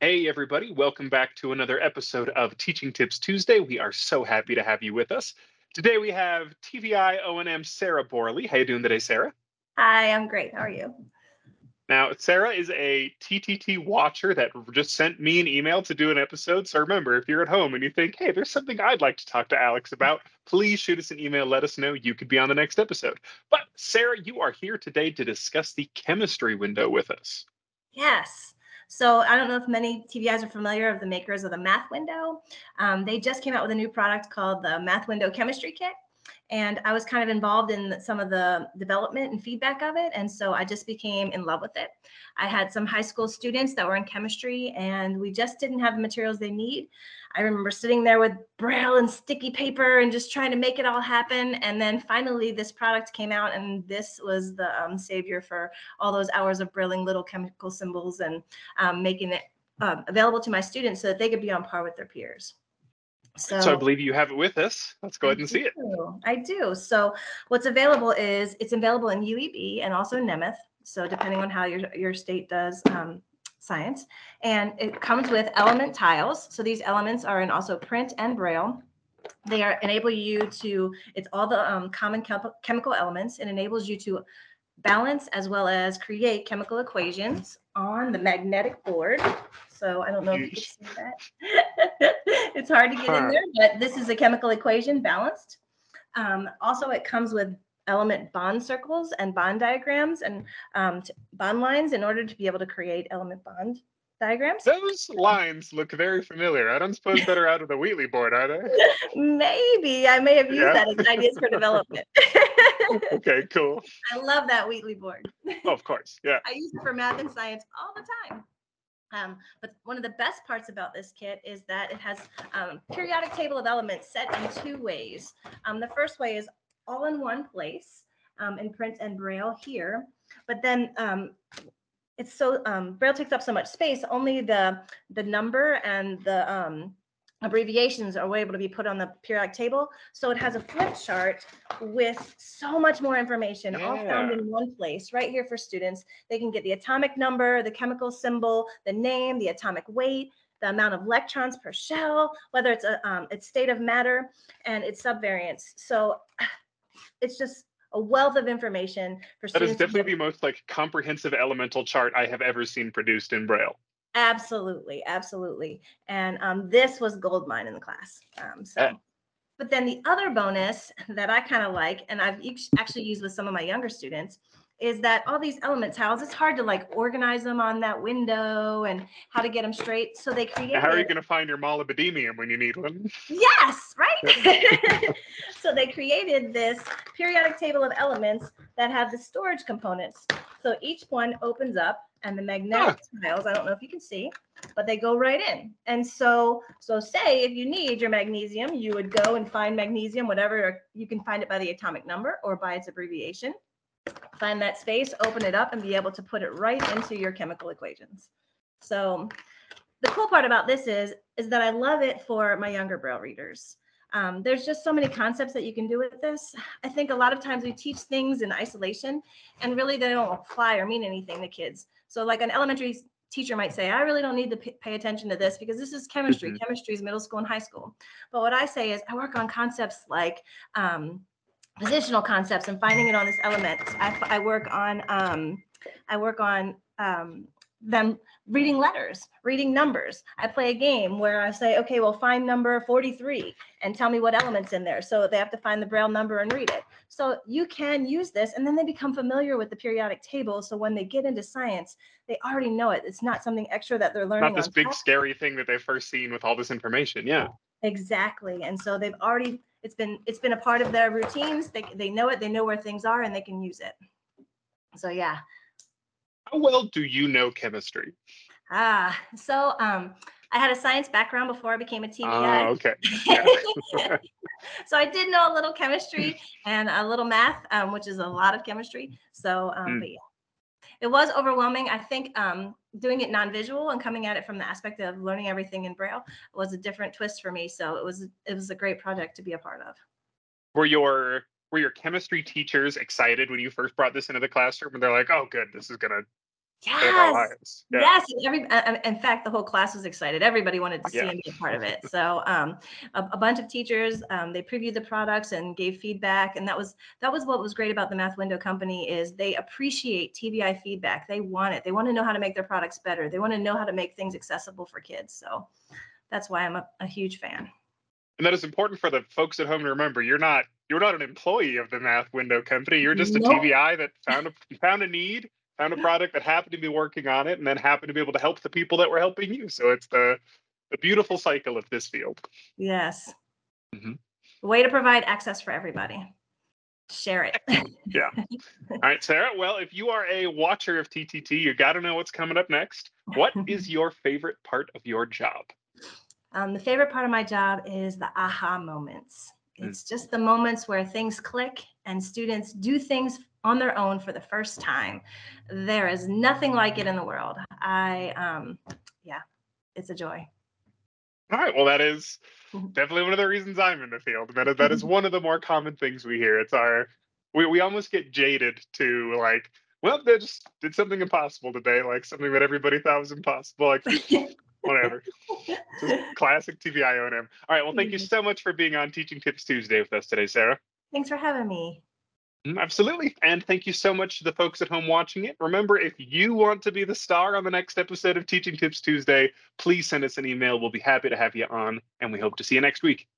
Hey, everybody, welcome back to another episode of Teaching Tips Tuesday. We are so happy to have you with us. Today we have TVI O&M Sarah Borley. How you doing today, Sarah? Hi, I'm great. How are you? Now, Sarah is a TTT watcher that just sent me an email to do an episode. So remember, if you're at home and you think, hey, there's something I'd like to talk to Alex about, please shoot us an email. Let us know. You could be on the next episode. But Sarah, you are here today to discuss the chemistry window with us. Yes. So I don't know if many TVIs are familiar of the makers of the Math Window. Um, they just came out with a new product called the Math Window Chemistry Kit. And I was kind of involved in some of the development and feedback of it. And so I just became in love with it. I had some high school students that were in chemistry and we just didn't have the materials they need. I remember sitting there with braille and sticky paper and just trying to make it all happen. And then finally, this product came out, and this was the um, savior for all those hours of brailling little chemical symbols and um, making it um, available to my students so that they could be on par with their peers. So, so, I believe you have it with us. Let's go ahead and see it. I do. So what's available is it's available in UEB and also Nemeth. So depending on how your, your state does um, science. And it comes with element tiles. So these elements are in also print and braille. They are enable you to, it's all the um, common chem- chemical elements. It enables you to balance as well as create chemical equations on the magnetic board. So I don't know if you can see that. it's hard to get in there, but this is a chemical equation balanced. Um, also, it comes with element bond circles and bond diagrams and um, bond lines in order to be able to create element bond diagrams. Those lines look very familiar. I don't suppose that are out of the Wheatley board, are they? Maybe. I may have used yeah. that as ideas for development. okay, cool. I love that Wheatley board. Oh, of course, yeah. I use it for math and science all the time. Um, but one of the best parts about this kit is that it has um, periodic table of elements set in two ways. Um, the first way is all in one place um, in print and braille here. But then um, it's so um, braille takes up so much space. Only the the number and the um, abbreviations are able to be put on the periodic table. So it has a flip chart with so much more information yeah. all found in one place right here for students. They can get the atomic number, the chemical symbol, the name, the atomic weight, the amount of electrons per shell, whether it's a um, its state of matter and its subvariance. So it's just a wealth of information for students. that is definitely the most like comprehensive elemental chart i have ever seen produced in braille absolutely absolutely and um, this was gold mine in the class um, so. Yeah. but then the other bonus that i kind of like and i've actually used with some of my younger students is that all these element tiles, it's hard to like organize them on that window and how to get them straight. So they create. How are you going to find your molybdenum when you need one? Yes, right. so they created this periodic table of elements that have the storage components. So each one opens up and the magnetic ah. tiles, I don't know if you can see, but they go right in. And so, so say if you need your magnesium, you would go and find magnesium, whatever you can find it by the atomic number or by its abbreviation find that space, open it up, and be able to put it right into your chemical equations. So the cool part about this is, is that I love it for my younger Braille readers. Um, there's just so many concepts that you can do with this. I think a lot of times we teach things in isolation and really they don't apply or mean anything to kids. So like an elementary teacher might say, I really don't need to pay attention to this because this is chemistry. Mm-hmm. Chemistry is middle school and high school. But what I say is I work on concepts like um, positional concepts and finding it on this element. I, I work on um, I work on um, them reading letters, reading numbers. I play a game where I say, okay, well, find number 43 and tell me what element's in there. So they have to find the braille number and read it. So you can use this and then they become familiar with the periodic table. So when they get into science, they already know it. It's not something extra that they're learning. Not this big top. scary thing that they've first seen with all this information. Yeah. Exactly. And so they've already it's been it's been a part of their routines. They they know it. They know where things are, and they can use it. So yeah. How well do you know chemistry? Ah, so um, I had a science background before I became a TVI. Oh, okay. Yeah. so I did know a little chemistry and a little math, um, which is a lot of chemistry. So, um, mm. but yeah, it was overwhelming. I think um, doing it non-visual and coming at it from the aspect of learning everything in Braille was a different twist for me. So it was it was a great project to be a part of. Were your were your chemistry teachers excited when you first brought this into the classroom and they're like, oh good, this is gonna Yes. Yeah. Yes. Every, in fact, the whole class was excited. Everybody wanted to see yeah. and be a part of it. So, um, a, a, bunch of teachers, um, they previewed the products and gave feedback, and that was that was what was great about the Math Window Company is they appreciate TVI feedback. They want it. They want to know how to make their products better. They want to know how to make things accessible for kids. So, that's why I'm a, a huge fan. And that is important for the folks at home to remember. You're not you're not an employee of the Math Window Company. You're just nope. a TVI that found a found a need found a product that happened to be working on it and then happened to be able to help the people that were helping you. So it's the the beautiful cycle of this field. Yes. Mm-hmm. Way to provide access for everybody. Share it. yeah. All right, Sarah. Well, if you are a watcher of TTT, you got to know what's coming up next. What is your favorite part of your job? Um, the favorite part of my job is the aha moments. It's just the moments where things click and students do things on their own for the first time. There is nothing like it in the world. I, um, yeah, it's a joy. All right. Well, that is definitely one of the reasons I'm in the field. That is, that is one of the more common things we hear. It's our, we, we almost get jaded to like, well, they just did something impossible today, like something that everybody thought was impossible. Like, whatever. Just classic TVI O&M. All right. Well, thank you mm-hmm. so much for being on Teaching Tips Tuesday with us today, Sarah. Thanks for having me. Mm, absolutely. And thank you so much to the folks at home watching it. Remember, if you want to be the star on the next episode of Teaching Tips Tuesday, please send us an email. We'll be happy to have you on, and we hope to see you next week.